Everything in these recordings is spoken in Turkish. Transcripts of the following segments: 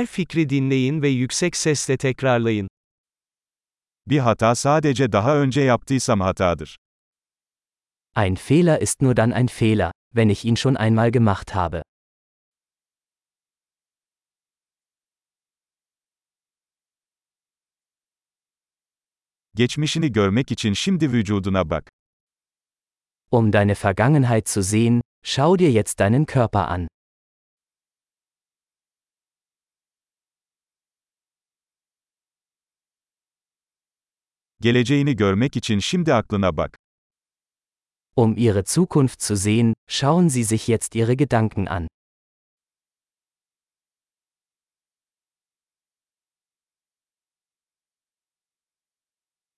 Her fikri dinleyin ve yüksek sesle tekrarlayın. Bir hata sadece daha önce yaptıysam hatadır. Ein Fehler ist nur dann ein Fehler, wenn ich ihn schon einmal gemacht habe. Geçmişini görmek için şimdi vücuduna bak. Um deine Vergangenheit zu sehen, schau dir jetzt deinen Körper an. Geleceğini görmek için şimdi aklına bak. Um ihre Zukunft zu sehen, schauen Sie sich jetzt Ihre Gedanken an.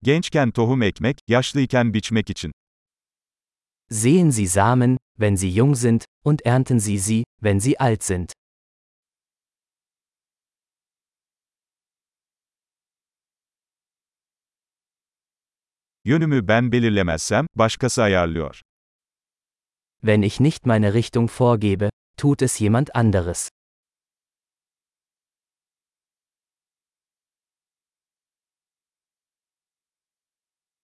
Gençken tohum ekmek, yaşlıyken biçmek için. Sehen Sie Samen, wenn sie jung sind, und ernten Sie sie, wenn sie alt sind. Yönümü ben belirlemezsem, başkası ayarlıyor. Wenn ich nicht meine Richtung vorgebe, tut es jemand anderes.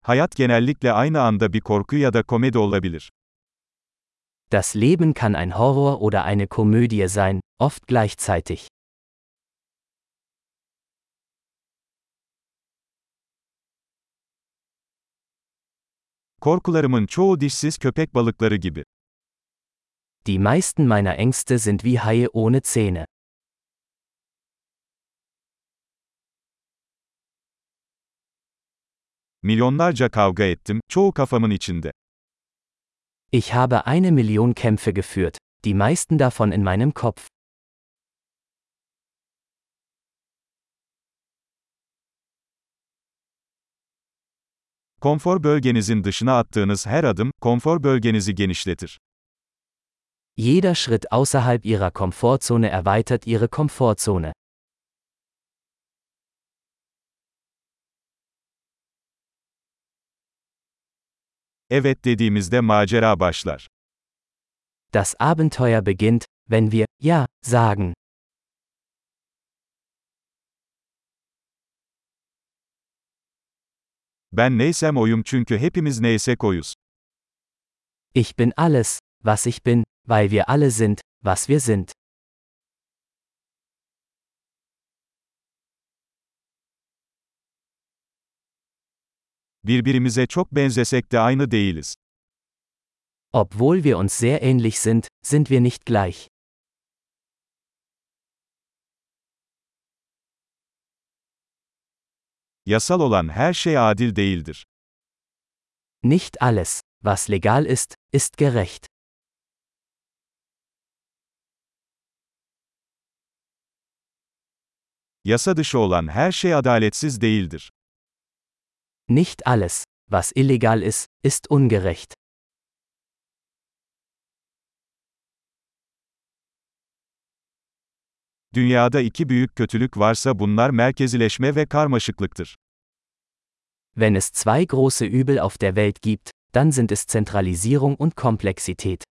Hayat genellikle aynı anda bir korku ya da komedi olabilir. Das Leben kann ein Horror oder eine Komödie sein, oft gleichzeitig. Korkularımın çoğu dişsiz köpek balıkları gibi. Die meisten meiner Ängste sind wie Haie ohne Zähne. Milyonlarca kavga ettim, çoğu kafamın içinde. Ich habe eine Million Kämpfe geführt, die meisten davon in meinem Kopf. Konfor bölgenizin dışına attığınız her adım, konfor bölgenizi genişletir. Jeder Schritt außerhalb ihrer Komfortzone erweitert ihre Komfortzone. Evet dediğimizde macera başlar. Das Abenteuer beginnt, wenn wir Ja sagen. Ben neysem oyum çünkü hepimiz neyse koyuz. Ich bin alles, was ich bin, weil wir alle sind, was wir sind. Birbirimize çok benzesek de aynı değiliz. Obwohl wir uns sehr ähnlich sind, sind wir nicht gleich. Yasal olan her şey adil değildir. Nicht alles, was legal ist, ist gerecht. Yasa dışı olan her şey adaletsiz değildir. Nicht alles, was illegal ist, ist ungerecht. Dünyada iki büyük kötülük varsa bunlar merkezileşme ve karmaşıklıktır. Wenn es zwei große Übel auf der Welt gibt, dann sind es Zentralisierung und Komplexität.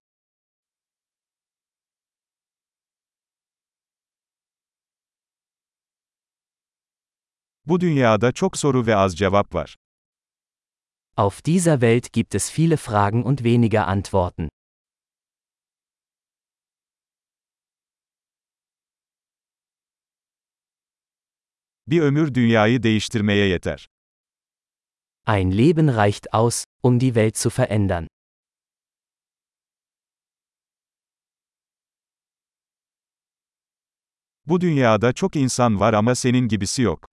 Bu dünyada çok soru ve az cevap var. Auf dieser Welt gibt es viele Fragen und weniger Antworten. Bir ömür dünyayı değiştirmeye yeter. Ein Leben reicht aus, um die Welt zu verändern. Bu dünyada çok insan var ama senin gibisi yok.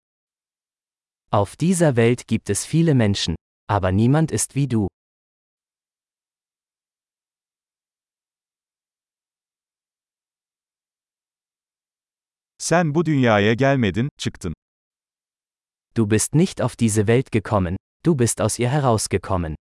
Auf dieser Welt gibt es viele Menschen, aber niemand ist wie du. Sen bu dünyaya gelmedin, çıktın. Du bist nicht auf diese Welt gekommen, du bist aus ihr herausgekommen.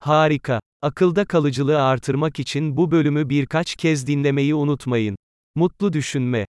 Harika. Akılda kalıcılığı artırmak için bu bölümü birkaç kez dinlemeyi unutmayın. Mutlu düşünme.